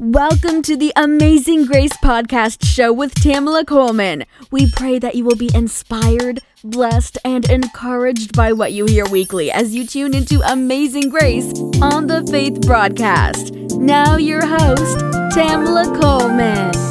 Welcome to the Amazing Grace Podcast Show with Tamala Coleman. We pray that you will be inspired, blessed, and encouraged by what you hear weekly as you tune into Amazing Grace on the Faith Broadcast. Now, your host, Tamala Coleman.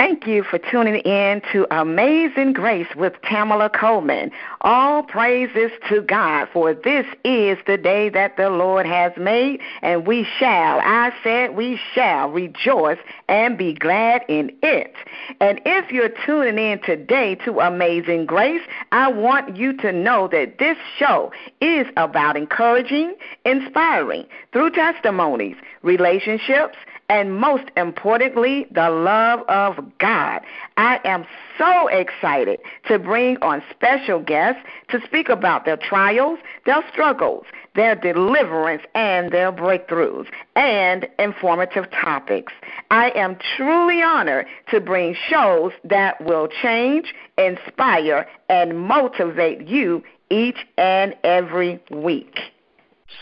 Thank you for tuning in to Amazing Grace with Tamala Coleman. All praises to God, for this is the day that the Lord has made, and we shall, I said, we shall rejoice and be glad in it. And if you're tuning in today to Amazing Grace, I want you to know that this show is about encouraging, inspiring through testimonies, relationships, and most importantly, the love of God. I am so excited to bring on special guests to speak about their trials, their struggles, their deliverance, and their breakthroughs, and informative topics. I am truly honored to bring shows that will change, inspire, and motivate you each and every week.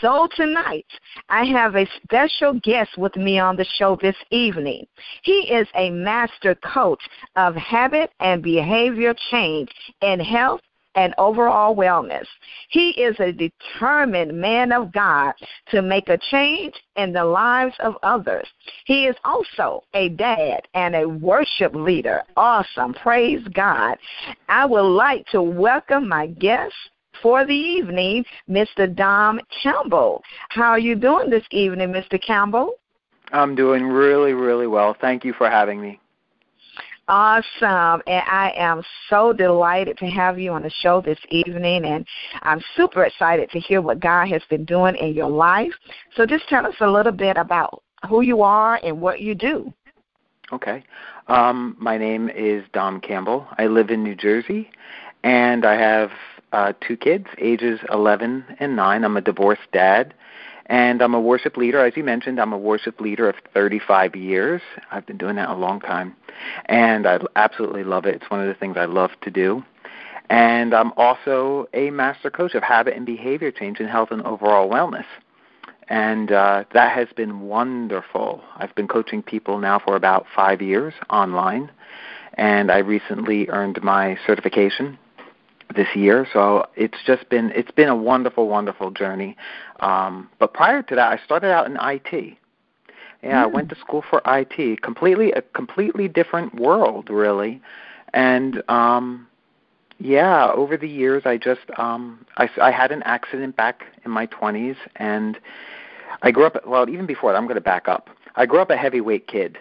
So tonight, I have a special guest with me on the show this evening. He is a master coach of habit and behavior change in health and overall wellness. He is a determined man of God to make a change in the lives of others. He is also a dad and a worship leader. Awesome. Praise God. I would like to welcome my guest, for the evening, Mr. Dom Campbell. How are you doing this evening, Mr. Campbell? I'm doing really, really well. Thank you for having me. Awesome. And I am so delighted to have you on the show this evening. And I'm super excited to hear what God has been doing in your life. So just tell us a little bit about who you are and what you do. Okay. Um, my name is Dom Campbell. I live in New Jersey, and I have uh, two kids, ages 11 and 9. I'm a divorced dad, and I'm a worship leader. As you mentioned, I'm a worship leader of 35 years. I've been doing that a long time, and I absolutely love it. It's one of the things I love to do. And I'm also a master coach of habit and behavior change in health and overall wellness. And uh, that has been wonderful. I've been coaching people now for about five years online, and I recently earned my certification this year. So it's just been it's been a wonderful, wonderful journey. Um, but prior to that, I started out in IT. Yeah, mm. I went to school for IT. Completely a completely different world, really. And um, yeah, over the years, I just um, I, I had an accident back in my 20s, and I grew up. Well, even before that, I'm going to back up. I grew up a heavyweight kid,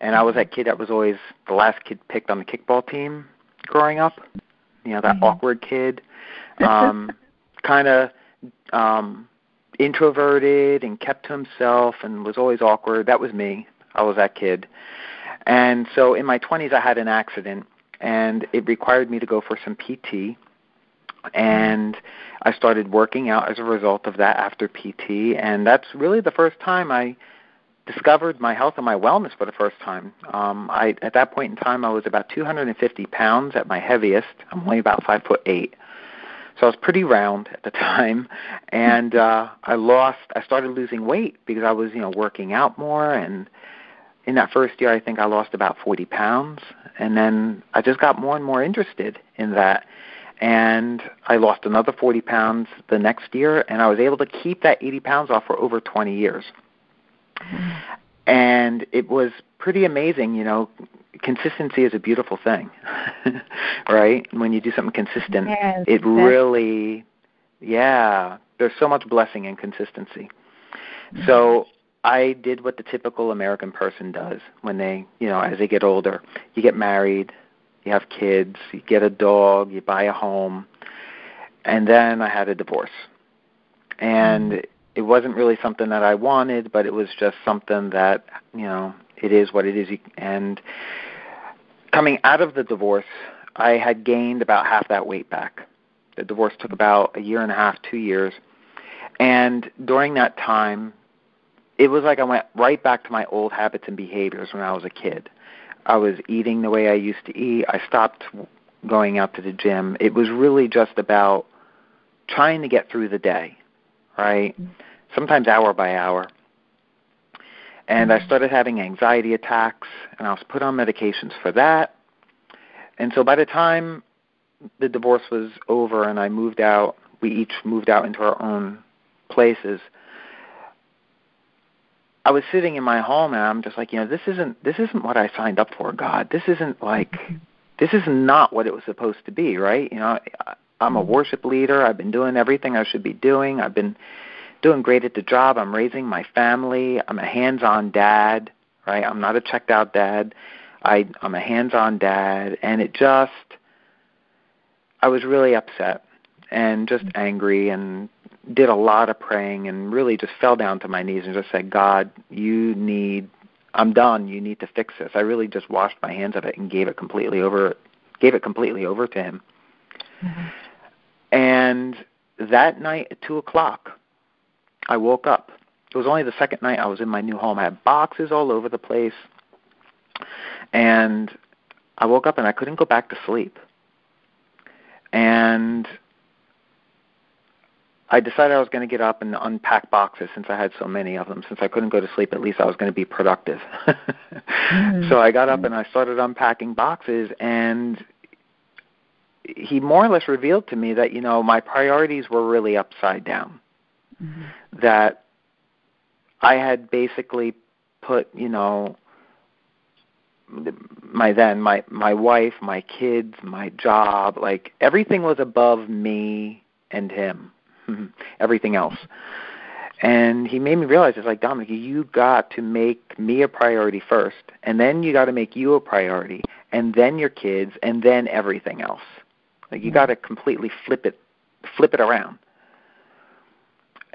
and I was that kid that was always the last kid picked on the kickball team growing up you know that mm-hmm. awkward kid, um, kind of um, introverted and kept to himself and was always awkward. That was me. I was that kid. And so in my 20s, I had an accident, and it required me to go for some PT. And I started working out as a result of that after PT, and that's really the first time I discovered my health and my wellness for the first time. Um, I at that point in time I was about 250 pounds at my heaviest. I'm only about five foot eight, so I was pretty round at the time. And uh, I lost. I started losing weight because I was you know working out more. And in that first year, I think I lost about 40 pounds. And then I just got more and more interested in that. And I lost another 40 pounds the next year, and I was able to keep that 80 pounds off for over 20 years. And it was pretty amazing, you know. Consistency is a beautiful thing, right? When you do something consistent, yes, it really, yeah, there's so much blessing in consistency. Mm-hmm. So I did what the typical American person does when they, you know, as they get older. You get married, you have kids, you get a dog, you buy a home, and then I had a divorce. And mm it wasn't really something that I wanted, but it was just something that you know it is what it is. And coming out of the divorce, I had gained about half that weight back. The divorce took about a year and a half, two years, and during that time, it was like I went right back to my old habits and behaviors when I was a kid. I was eating the way I used to eat. I stopped going out to the gym. It was really just about trying to get through the day, right? Mm-hmm. Sometimes hour by hour. And I mm-hmm. started having anxiety attacks, and I was put on medications for that. And so by the time the divorce was over and I moved out, we each moved out into our own places. I was sitting in my home and I'm just like, you know, this isn't this isn't what I signed up for, God. This isn't like mm-hmm. this is not what it was supposed to be, right? You know, I'm a mm-hmm. worship leader. I've been doing everything I should be doing. I've been doing great at the job. I'm raising my family. I'm a hands-on dad, right? I'm not a checked out dad. I I'm a hands-on dad and it just I was really upset and just angry and did a lot of praying and really just fell down to my knees and just said, God, you need I'm done. You need to fix this. I really just washed my hands of it and gave it completely over gave it completely over to him. Mm-hmm. And that night at two o'clock I woke up. It was only the second night I was in my new home. I had boxes all over the place. And I woke up and I couldn't go back to sleep. And I decided I was going to get up and unpack boxes since I had so many of them. Since I couldn't go to sleep, at least I was going to be productive. mm-hmm. So I got up and I started unpacking boxes, and he more or less revealed to me that you know my priorities were really upside down. Mm-hmm. That I had basically put you know my then my my wife, my kids, my job, like everything was above me and him everything else. And he made me realize it's like Dominic, you got to make me a priority first, and then you got to make you a priority, and then your kids, and then everything else. Like you got to completely flip it, flip it around.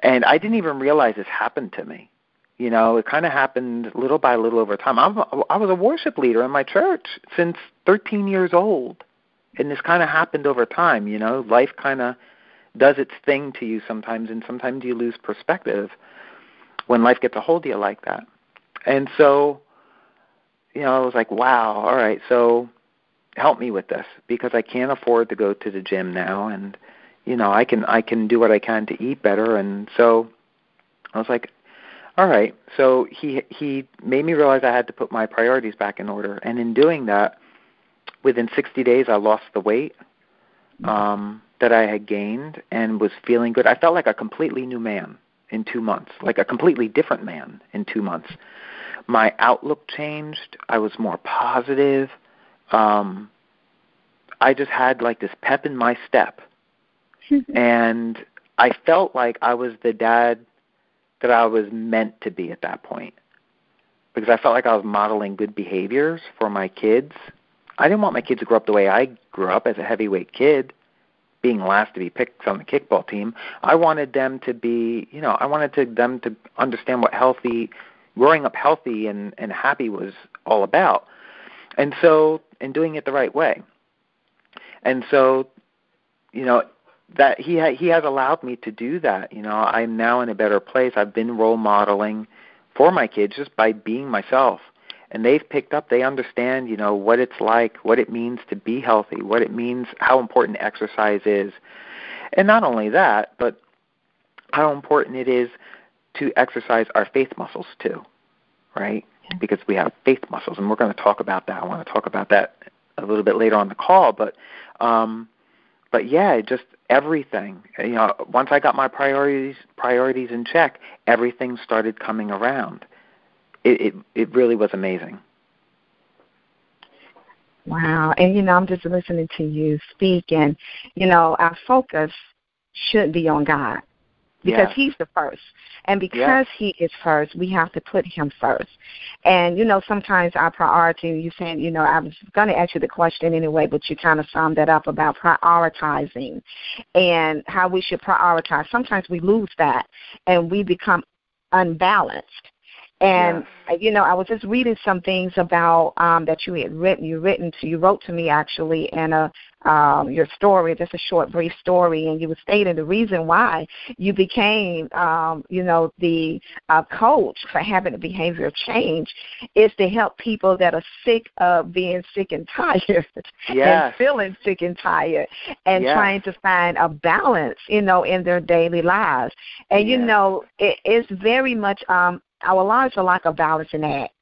And I didn't even realize this happened to me. You know, it kind of happened little by little over time. I'm, I was a worship leader in my church since 13 years old, and this kind of happened over time. You know, life kind of does its thing to you sometimes, and sometimes you lose perspective when life gets a hold of you like that. And so, you know, I was like, wow, all right, so help me with this because I can't afford to go to the gym now, and you know, I can I can do what I can to eat better, and so I was like, all right. So he he made me realize I had to put my priorities back in order, and in doing that, within 60 days, I lost the weight. Um, that I had gained and was feeling good. I felt like a completely new man in two months, like a completely different man in two months. My outlook changed. I was more positive. Um, I just had like this pep in my step. and I felt like I was the dad that I was meant to be at that point. Because I felt like I was modeling good behaviors for my kids. I didn't want my kids to grow up the way I grew up as a heavyweight kid being last to be picked on the kickball team. I wanted them to be, you know, I wanted to, them to understand what healthy, growing up healthy and, and happy was all about. And so, and doing it the right way. And so, you know, that he ha- he has allowed me to do that. You know, I'm now in a better place. I've been role modeling for my kids just by being myself. And they've picked up they understand you know what it's like what it means to be healthy what it means how important exercise is. And not only that but how important it is to exercise our faith muscles too right? Because we have faith muscles and we're going to talk about that. I want to talk about that a little bit later on the call but um but yeah just everything you know once i got my priorities priorities in check everything started coming around it, it it really was amazing. Wow. And you know, I'm just listening to you speak and you know, our focus should be on God. Because yeah. he's the first. And because yeah. he is first, we have to put him first. And, you know, sometimes our priority, you saying, you know, I was going to ask you the question anyway, but you kind of summed that up about prioritizing and how we should prioritize. Sometimes we lose that and we become unbalanced And yes. you know, I was just reading some things about um, that you had written. You written to you wrote to me actually in a um, your story, just a short, brief story, and you stating the reason why you became, um, you know, the uh, coach for having and behavior change is to help people that are sick of being sick and tired yes. and feeling sick and tired and yes. trying to find a balance, you know, in their daily lives. And you Yes. know, it is very much um, our lives are like a balancing act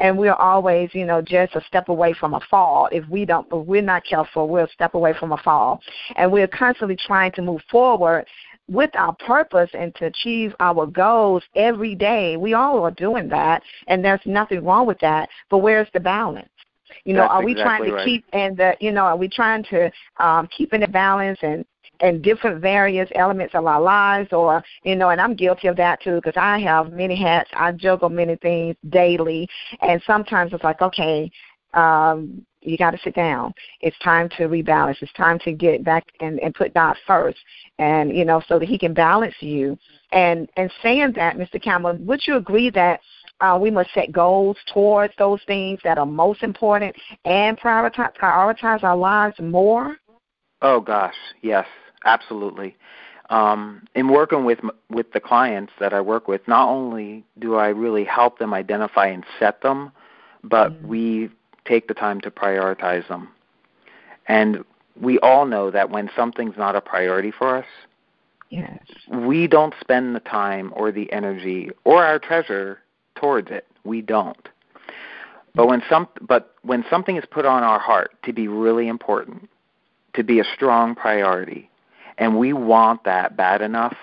and we're always, you know, just a step away from a fall. If we don't, if we're not careful, we'll step away from a fall, and we're constantly trying to move forward with our purpose and to achieve our goals every day. We all are doing that, and there's nothing wrong with that. But where's the balance? You know, That's are we exactly trying to right. keep and the, you know, are we trying to um, keep in the balance and and different various elements of our lives or you know and i'm guilty of that too because i have many hats. I juggle many things daily. And sometimes it's like okay um you got to sit down. It's time to rebalance. It's time to get back and, and put god first. And you know so that he can balance you. And and saying that mr campbell would you agree that uh, we must set goals towards those things that are most important and prioritize prioritize our lives more? Oh gosh, yes, absolutely. Um, in working with with the clients that I work with, not only do I really help them identify and set them, but Mhm. we take the time to prioritize them. And we all know that when something's not a priority for us, yes we don't spend the time or the energy or our treasure towards it. We don't. But when some but when something is put on our heart to be really important, to be a strong priority, and we want that bad enough,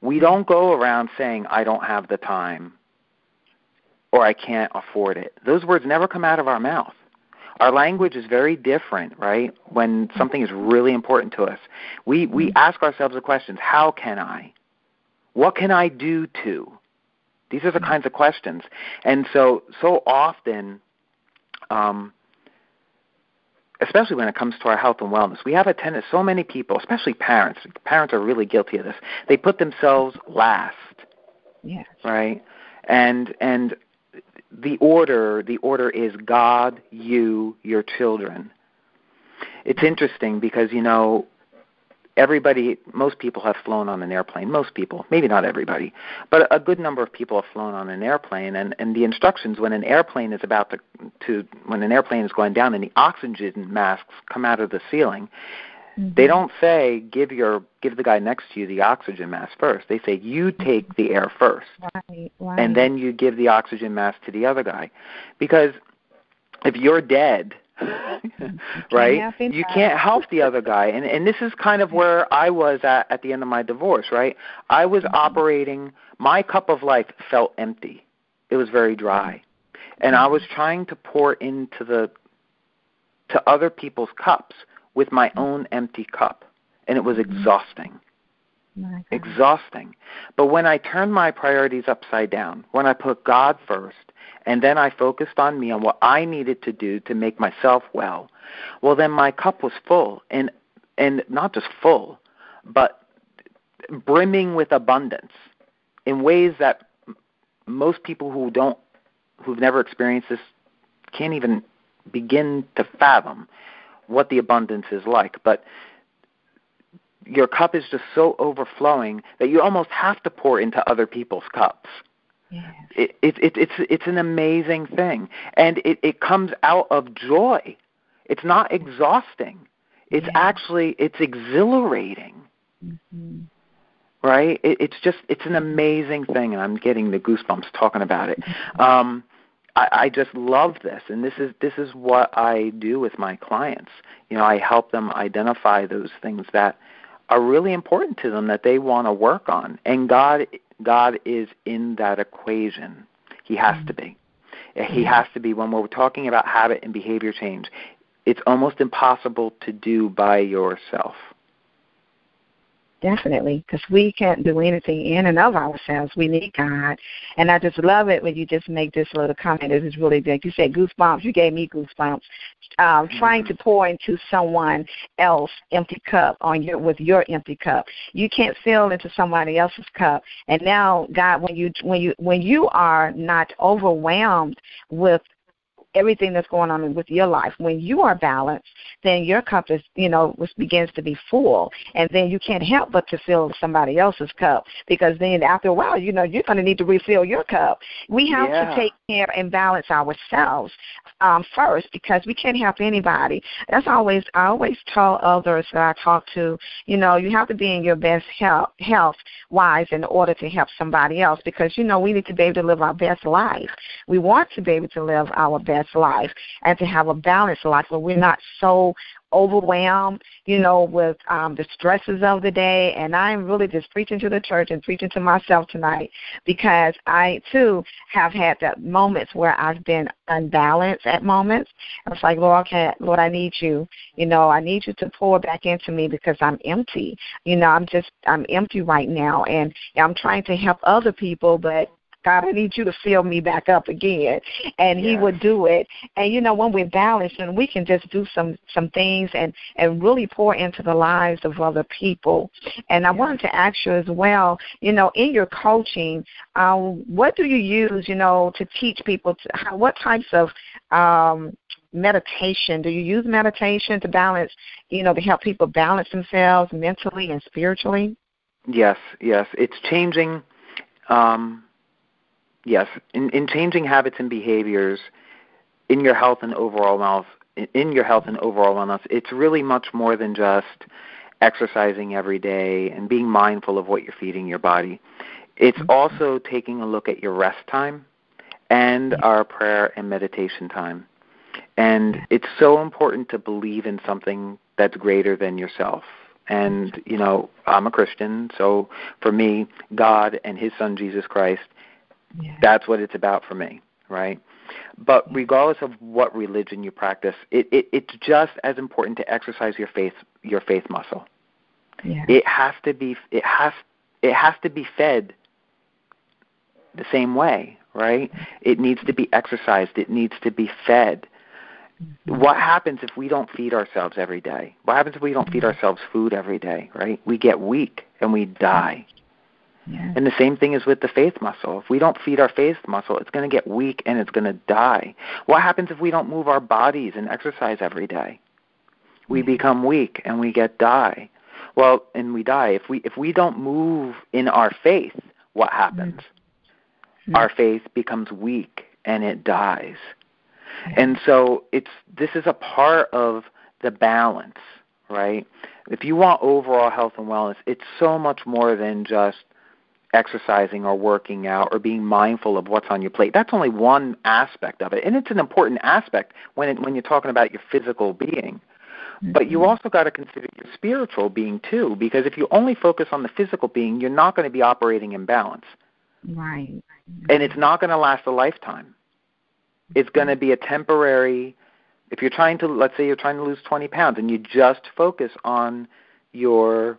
we mm-hmm. don't go around saying I don't have the time or I can't afford it. Those words never come out of our mouth. Our language is very different, right? When mm-hmm. something is really important to us. We we mm-hmm. ask ourselves the questions, how can I? What can I do to? These are the kinds of questions. And so so often um especially when it comes to our health and wellness, we have a tendency, so many people, especially parents, parents are really guilty of this. They put themselves last, yes right? And and the order, the order is God, you, your children. It's interesting because you know everybody, most people have flown on an airplane. Most people, maybe not everybody, but a good number of people have flown on an airplane. And, and the instructions when an airplane is about to, to, when an airplane is going down and the oxygen masks come out of the ceiling, they mm-hmm. don't say give your give the guy next to you the oxygen mask first. They say you mm-hmm. take the air first, right right and then you give the oxygen mask to the other guy, because if you're dead, right, you can't help the other guy. And and this is kind of where I was at at the end of my divorce, right? I was operating. My cup of life felt empty. It was very dry, and I was trying to pour into the to other people's cups with my own empty cup, and it was exhausting exhausting. But when I turned my priorities upside down, when I put God first, and then I focused on me and what I needed to do to make myself well, well then my cup was full and and not just full, but brimming with abundance in ways that most people who don't who've never experienced this can't even begin to fathom what the abundance is like. But your cup is just so overflowing that you almost have to pour into other people's cups. Yes. It, it, it, it's it's an amazing thing, and it, it comes out of joy. It's not exhausting. It's Yeah. actually it's exhilarating, Mhm. right? It, it's just it's an amazing thing, and I'm getting the goosebumps talking about it. Um, I, I just love this, and this is this is what I do with my clients. You know, I help them identify those things that are really important to them that they want to work on, and God God is in that equation. He has mm. to be. He has to be when we're talking about habit and behavior change. It's almost impossible to do by yourself. Definitely, because we can't do anything in and of ourselves. We need God, and I just love it when you just make this little comment. It is really big. You said goosebumps. You gave me goosebumps. Um, mm-hmm. Trying to pour into someone else empty cup on your with your empty cup. You can't fill into somebody else's cup. And now, God, when you when you when you are not overwhelmed with everything that's going on with your life. When you are balanced, then your cup is, you know, begins to be full, and then you can't help but to fill somebody else's cup because then after a while, you know, you're going to need to refill your cup. We have yeah. to take care and balance ourselves um, first because we can't help anybody. That's always I always tell others that I talk to, you know, you have to be in your best health health wise in order to help somebody else because you know we need to be able to live our best life. We want to be able to live our best life and to have a balanced life where we're not so overwhelmed, you know, with um, the stresses of the day. And I'm really just preaching to the church and preaching to myself tonight because I too have had that moments where I've been unbalanced at moments. I was like, Lord, okay, Lord, I need you. You know, I need you to pour back into me because I'm empty. You know, I'm just I'm empty right now, and I'm trying to help other people, but God, I need you to fill me back up again. And he would do it. And you know, when we're balanced and we can just do some some things and and really pour into the lives of other people. And I wanted to ask you as well, you know, in your coaching, um, what do you use, you know, to teach people to how, what types of um meditation do you use meditation to balance you know to help people balance themselves mentally and spiritually yes yes it's changing um yes, in, in changing habits and behaviors in your health and overall health, in your health and overall wellness, it's really much more than just exercising every day and being mindful of what you're feeding your body. It's mm-hmm. also taking a look at your rest time and our prayer and meditation time. And it's so important to believe in something that's greater than yourself. And, you know, I'm a Christian, so for me, God and His Son, Jesus Christ, yeah. That's what it's about for me, right? But regardless of what religion you practice, it, it it's just as important to exercise your faith your faith muscle. Yeah. It has to be it has it has to be fed the same way, right? It needs to be exercised, it needs to be fed. Mm-hmm. What happens if we don't feed ourselves every day? What happens if we don't feed mm-hmm. ourselves food every day, right? We get weak and we die. And the same thing is with the faith muscle. If we don't feed our faith muscle, it's going to get weak and it's going to die. What happens if we don't move our bodies and exercise every day? We become weak and we get die. Well, and we die. If we if we don't move in our faith, what happens? Mm-hmm. Our faith becomes weak and it dies. And so it's this is a part of the balance, right? If you want overall health and wellness, it's so much more than just exercising or working out or being mindful of what's on your plate. That's only one aspect of it, and it's an important aspect when it, when you're talking about your physical being. But you mm-hmm. also got to consider your spiritual being too, because if you only focus on the physical being, you're not going to be operating in balance. Right. And it's not going to last a lifetime. It's going to be a temporary. If you're trying to, let's say, you're trying to lose 20 pounds, and you just focus on your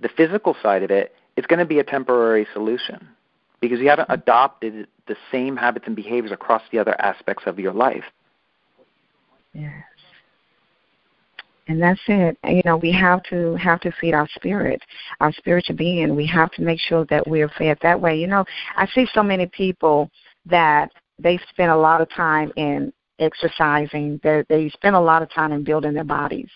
the physical side of it, it's going to be a temporary solution because you haven't adopted the same habits and behaviors across the other aspects of your life. Yes. And that's it. You know, we have to have to feed our spirit, our spiritual being. We have to make sure that we're fed that way. You know, I see so many people that they spend a lot of time in exercising. They they spend a lot of time in building their bodies,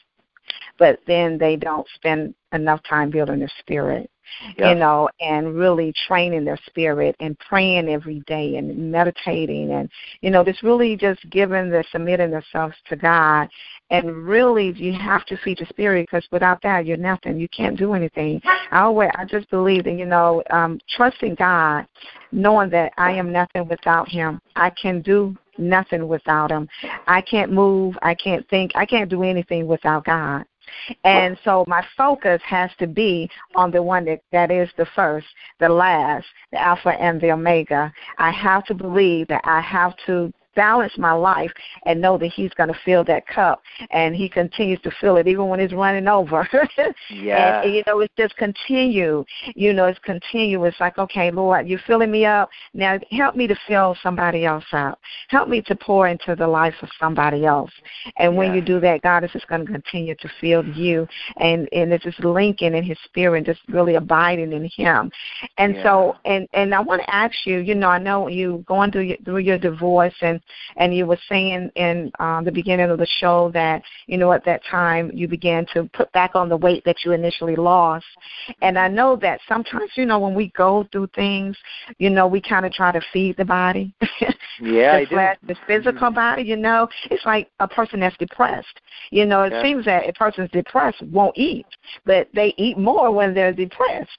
but then they don't spend enough time building their spirit you know, and really training their spirit and praying every day and meditating and, you know, just really just giving the submitting themselves to God. And really, you have to feed your spirit because without that, you're nothing. You can't do anything. I always, I just believe that, you know, um, trusting God, knowing that I am nothing without Him. I can do nothing without Him. I can't move. I can't think. I can't do anything without God. And so my focus has to be on the one that, that is the first, the last, the Alpha and the Omega. I have to believe that I have to balance my life and know that He's going to fill that cup, and He continues to fill it even when it's running over. yeah. And, you know, it's just continue. You know, it's continue. It's like, okay, Lord, you're filling me up. Now help me to fill somebody else up. Help me to pour into the life of somebody else. And when Yeah. you do that, God is just going to continue to fill you, and and it's just linking in His Spirit, just really abiding in Him. And so, and and I want to ask you, you know, I know you going through your, through your divorce, and and you were saying in um, the beginning of the show that you know at that time you began to put back on the weight that you initially lost. And I know that sometimes, you know, when we go through things, you know, we kind of try to feed the body. Yeah, the flesh, the physical body, you know, it's like a person that's depressed. You know, it Yeah. seems that a person's depressed won't eat, but they eat more when they're depressed.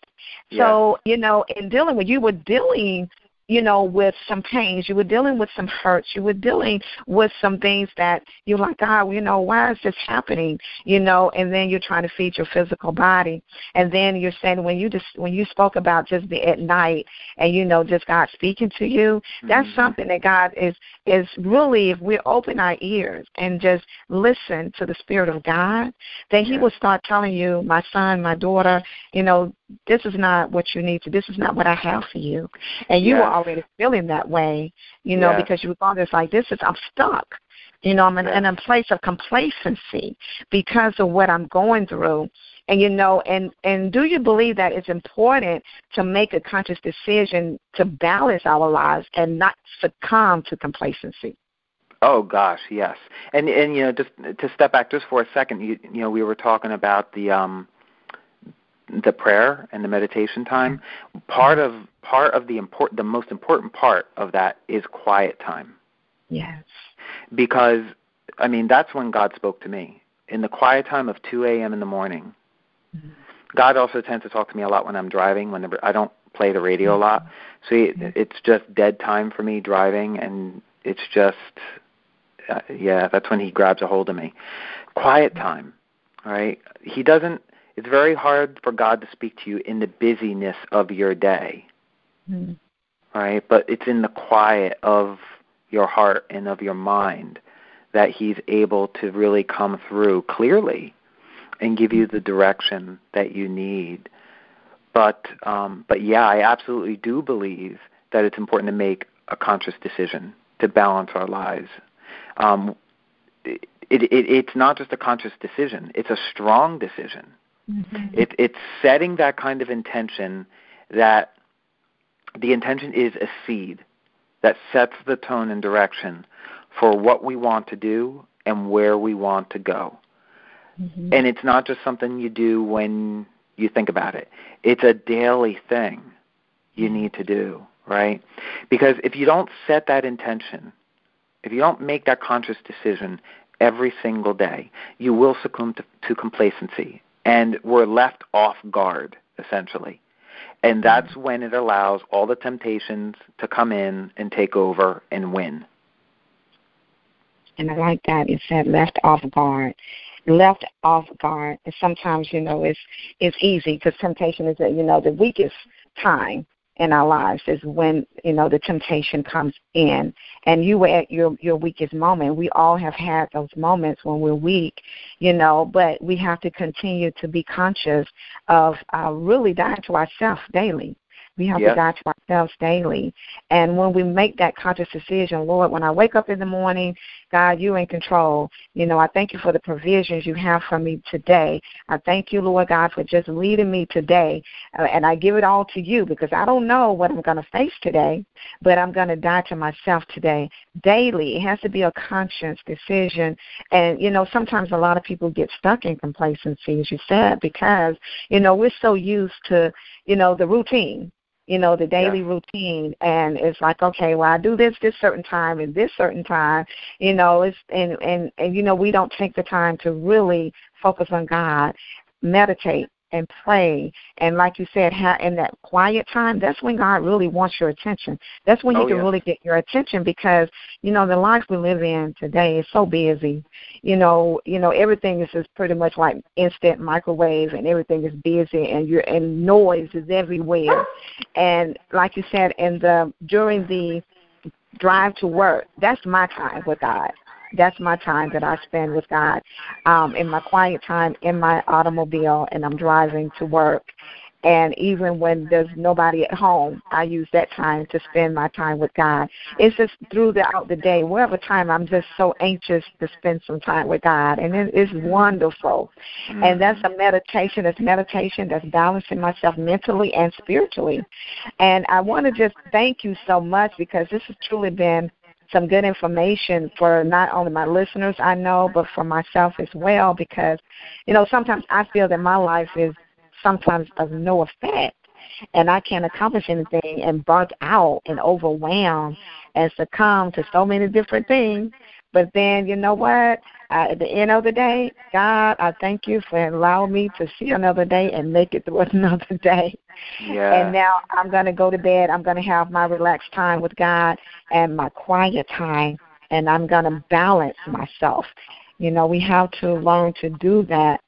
So, you know, in dealing with you were dealing you know, with some pains. You were dealing with some hurts. You were dealing with some things that you're like, God, you know, why is this happening? You know, and then you're trying to feed your physical body. And then you're saying when you just when you spoke about just the at night and you know, just God speaking to you, that's Mhm. something that God is is really if we open our ears and just listen to the Spirit of God, then He Yeah. will start telling you, my son, my daughter, you know, this is not what you need to. This is not what I have for you, and you Yes. Already feeling that way, you know, Yes. because you were going like this is I'm stuck. You know, I'm in, in a place of complacency because of what I'm going through. And you know, and and do you believe that it's important to make a conscious decision to balance our lives and not succumb to complacency? Oh gosh, yes. And and you know, just to step back just for a second, you you know, we were talking about the um the prayer and the meditation time. Part of part of the important the most important part of that is quiet time. Yes. Because I mean, that's when God spoke to me. In the quiet time of 2 a.m. in the morning. Mm-hmm. God also tends to talk to me a lot when I'm driving. When the, I don't play the radio a lot, mm-hmm. so it, mm-hmm. it's just dead time for me driving, and it's just uh, yeah, that's when he grabs a hold of me. Quiet time, all right? He doesn't. It's very hard for God to speak to you in the busyness of your day, Mhm. right? But it's in the quiet of your heart and of your mind that He's able to really come through clearly and give you the direction that you need. But um, but yeah, I absolutely do believe that it's important to make a conscious decision to balance our lives. Um, it, it, it's not just a conscious decision; it's a strong decision. It, it's setting that kind of intention that the intention is a seed that sets the tone and direction for what we want to do and where we want to go. Mhm. And it's not just something you do when you think about it. It's a daily thing you need to do, right? Because if you don't set that intention, if you don't make that conscious decision every single day, you will succumb to, to complacency. And we're left off guard, essentially. And hmm. that's when it allows all the temptations to come in and take over and win. And I like that. It said left off guard. Left off guard. And sometimes, you know, it's it's easy because temptation is, you know, the weakest time in our lives is when you know the temptation comes in. And you were at your your weakest moment. We all have had those moments when we're weak you know but we have to continue to be conscious of uh, really dying to ourselves daily we have to die to ourselves daily. And when we make that conscious decision, Lord, when I wake up in the morning, God, you're in control. You know, I thank you for the provisions you have for me today. I thank you, Lord God, for just leading me today. Uh, and I give it all to you because I don't know what I'm going to face today, but I'm going to die to myself today. Daily, it has to be a conscious decision. And, you know, sometimes a lot of people get stuck in complacency, as you said, because, you know, we're so used to, you know, the routine you know the daily Yeah. routine and it's like okay well i do this this certain time and this certain time you know it's and and and you know we don't take the time to really focus on god meditate and pray and like you said ha- in that quiet time that's when god really wants your attention that's when he Oh, can yeah. really get your attention because you know the life we live in today is so busy you know you know everything is just pretty much like instant microwave and everything is busy and you're and noise is everywhere and like you said in the during the drive to work, that's my time with God. That's my time that I spend with God um, in my quiet time in my automobile, and I'm driving to work. And even when there's nobody at home, I use that time to spend my time with God. It's just throughout the day, whatever time I'm just so anxious to spend some time with God. And it is wonderful. Mm-hmm. And that's a meditation. That's meditation that's balancing myself mentally and spiritually. And I want to just thank you so much because this has truly been some good information for not only my listeners I know, but for myself as well because, you know, sometimes I feel that my life is sometimes of no effect and I can't accomplish anything and burnt out and overwhelmed and succumb to so many different things. But then, you know what? Uh, at the end of the day, God, I thank you for allowing me to see another day and make it through another day. Yeah. And now I'm going to go to bed. I'm going to have my relaxed time with God and my quiet time, and I'm going to balance myself. You know, we have to learn to do that.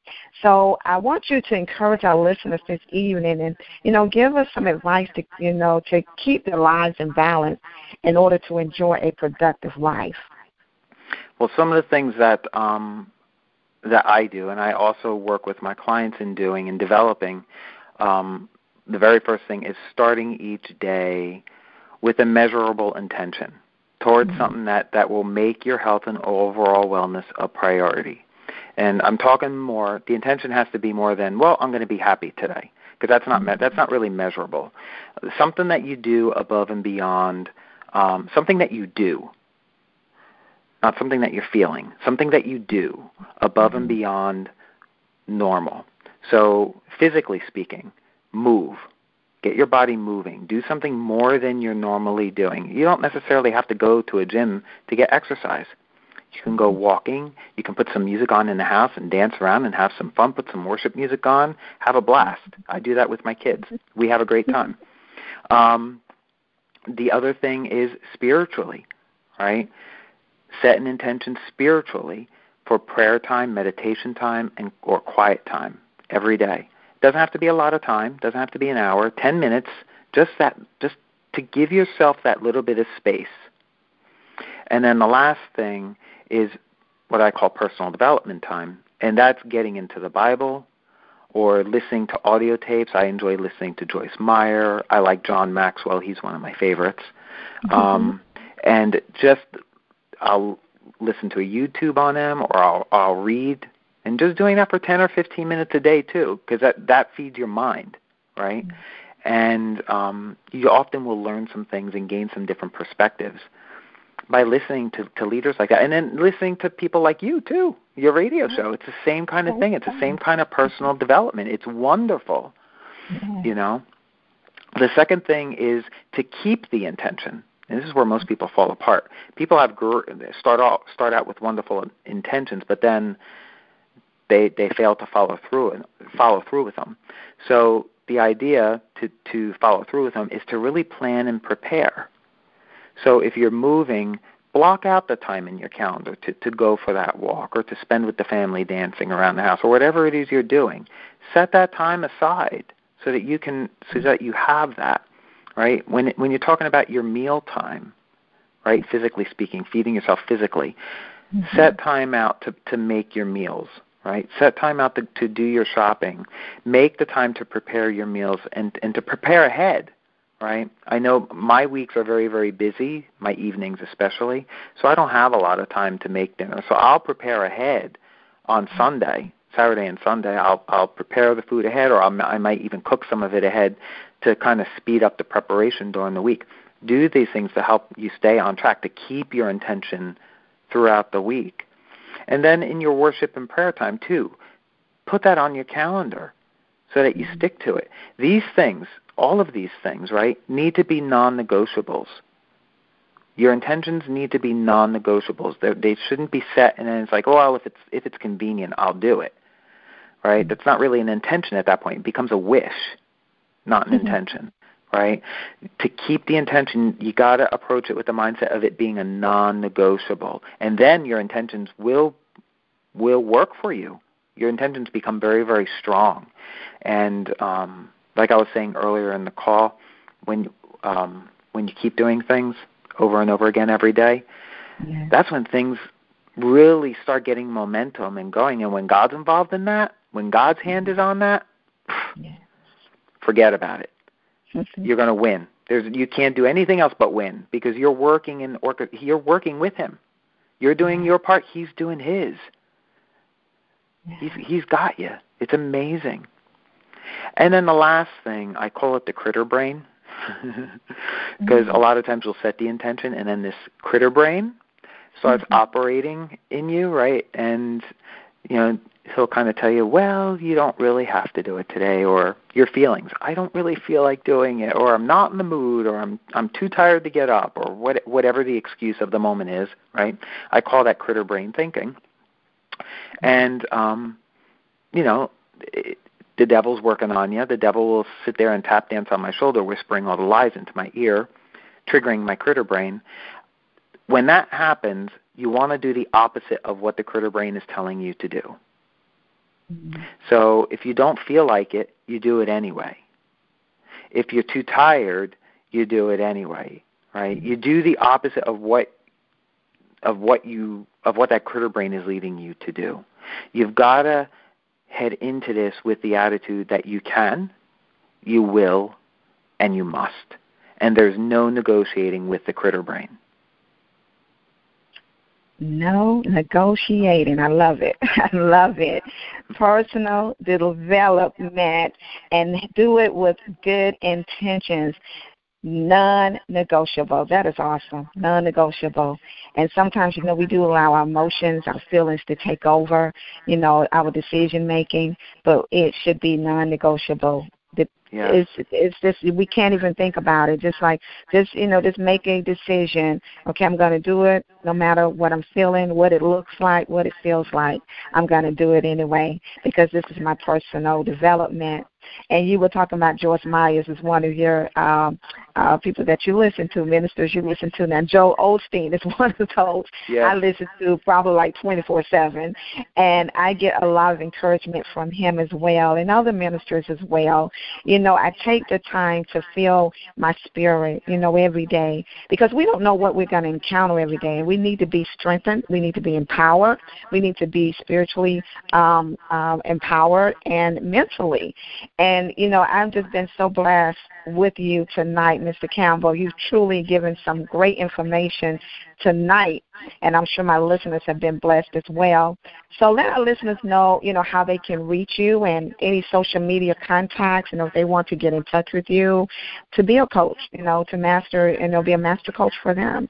So I want you to encourage our listeners this evening and, you know, give us some advice to, you know, to keep their lives in balance in order to enjoy a productive life. Well, some of the things that um, that I do, and I also work with my clients in doing and developing, um, the very first thing is starting each day with a measurable intention towards mm-hmm. something that, that will make your health and overall wellness a priority. And I'm talking more. The intention has to be more than, well, I'm going to be happy today, because that's not me- that's not really measurable. Something that you do above and beyond, um, something that you do, not something that you're feeling, something that you do above and mm-hmm. beyond normal. So physically speaking, move. Get your body moving. Do something more than you're normally doing. You don't necessarily have to go to a gym to get exercise. You can go walking. You can put some music on in the house and dance around and have some fun. Put some worship music on. Have a blast. I do that with my kids. We have a great time. Um, the other thing is spiritually, right? Set an intention spiritually for prayer time, meditation time, and or quiet time every day. Doesn't have to be a lot of time. Doesn't have to be an hour. Ten minutes. Just that. Just to give yourself that little bit of space. And then the last thing is what I call personal development time, and that's getting into the Bible or listening to audio tapes. I enjoy listening to Joyce Meyer. I like John Maxwell. He's one of my favorites. Mm-hmm. Um, and just I'll listen to a YouTube on them or I'll I'll read and just doing that for 10 or 15 minutes a day too because that that feeds your mind right? Mm-hmm. and um you often will learn some things and gain some different perspectives by listening to to leaders like that and then listening to people like you too your radio show. It's the same kind of thing. It's the same kind of personal development. It's wonderful mm-hmm. you know? The second thing is to keep the intention and this is where most people fall apart. People have gr- start out start out with wonderful intentions, but then they they fail to follow through and follow through with them. So the idea to to follow through with them is to really plan and prepare. So if you're moving, block out the time in your calendar to to go for that walk or to spend with the family dancing around the house or whatever it is you're doing. Set that time aside so that you can so that you have that right when when you're talking about your meal time right physically speaking feeding yourself physically mm-hmm. set time out to to make your meals right? Set time out to, to do your shopping. Make the time to prepare your meals and, and to prepare ahead, right? I know my weeks are very, very busy, my evenings especially, so I don't have a lot of time to make dinner. So I'll prepare ahead on Sunday, Saturday and Sunday. I'll I'll prepare the food ahead, or I'll, I might even cook some of it ahead to kind of speed up the preparation during the week. Do these things to help you stay on track, to keep your intention throughout the week. And then in your worship and prayer time, too, put that on your calendar so that you mm-hmm. stick to it. These things, all of these things, right, need to be non negotiables. Your intentions need to be non negotiables. They shouldn't be set and then it's like, oh, well, if it's if it's convenient, I'll do it. Right? That's not really an intention at that point. It becomes a wish, not an mm-hmm. intention right? To keep the intention, you got to approach it with the mindset of it being a non-negotiable, and then your intentions will will work for you. Your intentions become very, very strong, and um, like I was saying earlier in the call, when um, when you keep doing things, over and over again every day, yeah. that's when things really start getting momentum and going. And when God's involved in that, when God's hand is on that, yeah. forget about it. Mm-hmm. You're going to win. There's you can't do anything else but win because you're working in orca- you're working with him. You're doing your part, he's doing his. Yeah. He's he's got you. It's amazing. And then the last thing, I call it the critter brain. Because mm-hmm. a lot of times we'll set the intention and then this critter brain starts mm-hmm. operating in you, right? And you know, he'll kind of tell you, well, you don't really have to do it today, or your feelings, I don't really feel like doing it, or I'm not in the mood, or I'm I'm too tired to get up, or what, whatever the excuse of the moment is, right? I call that critter brain thinking, and um, you know, it, the devil's working on you. The devil will sit there and tap dance on my shoulder, whispering all the lies into my ear, triggering my critter brain. When that happens, you want to do the opposite of what the critter brain is telling you to do. Mm-hmm. So if you don't feel like it, you do it anyway. If you're too tired, you do it anyway, right? You do the opposite of what of what you of what that critter brain is leading you to do. You've got to head into this with the attitude that you can, you will, and you must. And there's no negotiating with the critter brain. No negotiating. I love it. I love it. Personal development and do it with good intentions. Non negotiable. That is awesome. Non negotiable. And sometimes, you know, we do allow our emotions, our feelings to take over, you know, our decision making, but it should be non negotiable. Yeah. It's it's just we can't even think about it. Just like just you know, just make a decision. Okay, I'm gonna do it no matter what I'm feeling, what it looks like, what it feels like. I'm gonna do it anyway because this is my personal development and you were talking about George Myers as one of your um, uh, people that you listen to, ministers you listen to. Now, Joel Osteen is one of those yes. I listen to probably like 24 7. And I get a lot of encouragement from him as well and other ministers as well. You know, I take the time to feel my spirit, you know, every day because we don't know what we're going to encounter every day. And we need to be strengthened, we need to be empowered, we need to be spiritually um, um, empowered and mentally. And, you know, I've just been so blessed with you tonight, Mr. Campbell. You've truly given some great information tonight, and I'm sure my listeners have been blessed as well. So let our listeners know, you know, how they can reach you and any social media contacts, you know, if they want to get in touch with you to be a coach, you know, to master, and they'll be a master coach for them.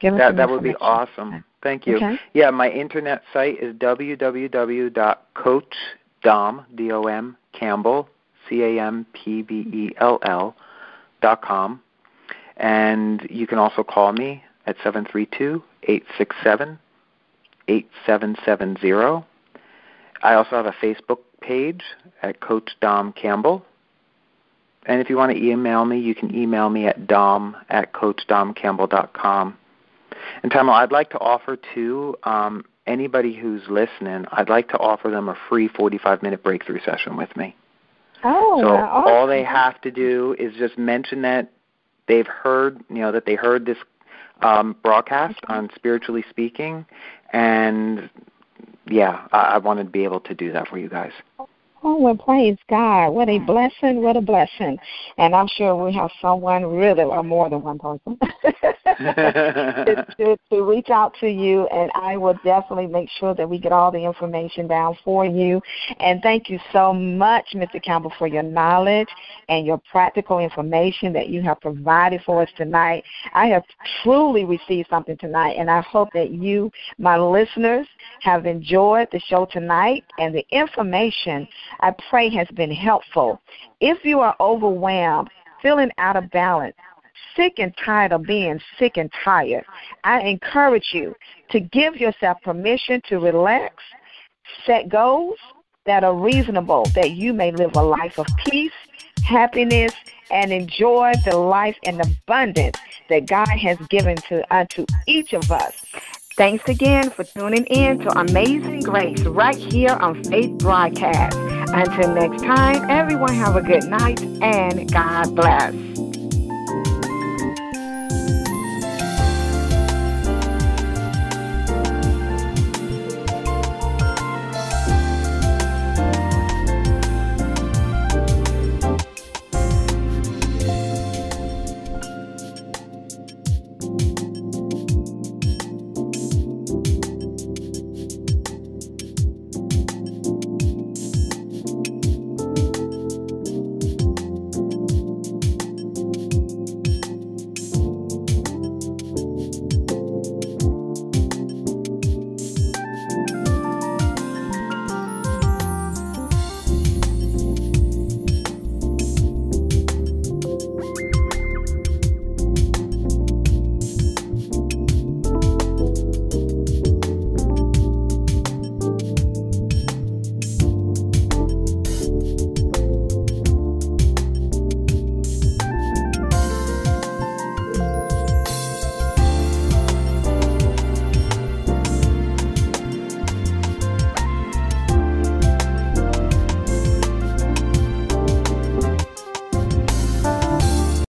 Give that that would be awesome. Thank you. Okay. Yeah, my internet site is www.coachdom, D-O-M, Campbell, C A M P B E L L dot com. And you can also call me at seven three two eight six seven eight seven seven zero. I also have a Facebook page at Coach Dom Campbell. And if you want to email me, you can email me at dom at coachdomcampbell.com. And Tamara, I'd like to offer to um, anybody who's listening, I'd like to offer them a free 45 minute breakthrough session with me. Oh, so awesome. all they have to do is just mention that they've heard, you know, that they heard this um, broadcast on spiritually speaking, and yeah, I, I wanted to be able to do that for you guys. Oh, well, praise God. What a blessing. What a blessing. And I'm sure we have someone really, or more than one person, to, to, to reach out to you. And I will definitely make sure that we get all the information down for you. And thank you so much, Mr. Campbell, for your knowledge and your practical information that you have provided for us tonight. I have truly received something tonight. And I hope that you, my listeners, have enjoyed the show tonight and the information I pray has been helpful. If you are overwhelmed, feeling out of balance, sick and tired of being sick and tired, I encourage you to give yourself permission to relax, set goals that are reasonable, that you may live a life of peace, happiness, and enjoy the life and abundance that God has given to unto each of us. Thanks again for tuning in to Amazing Grace right here on Faith Broadcast. Until next time, everyone have a good night and God bless.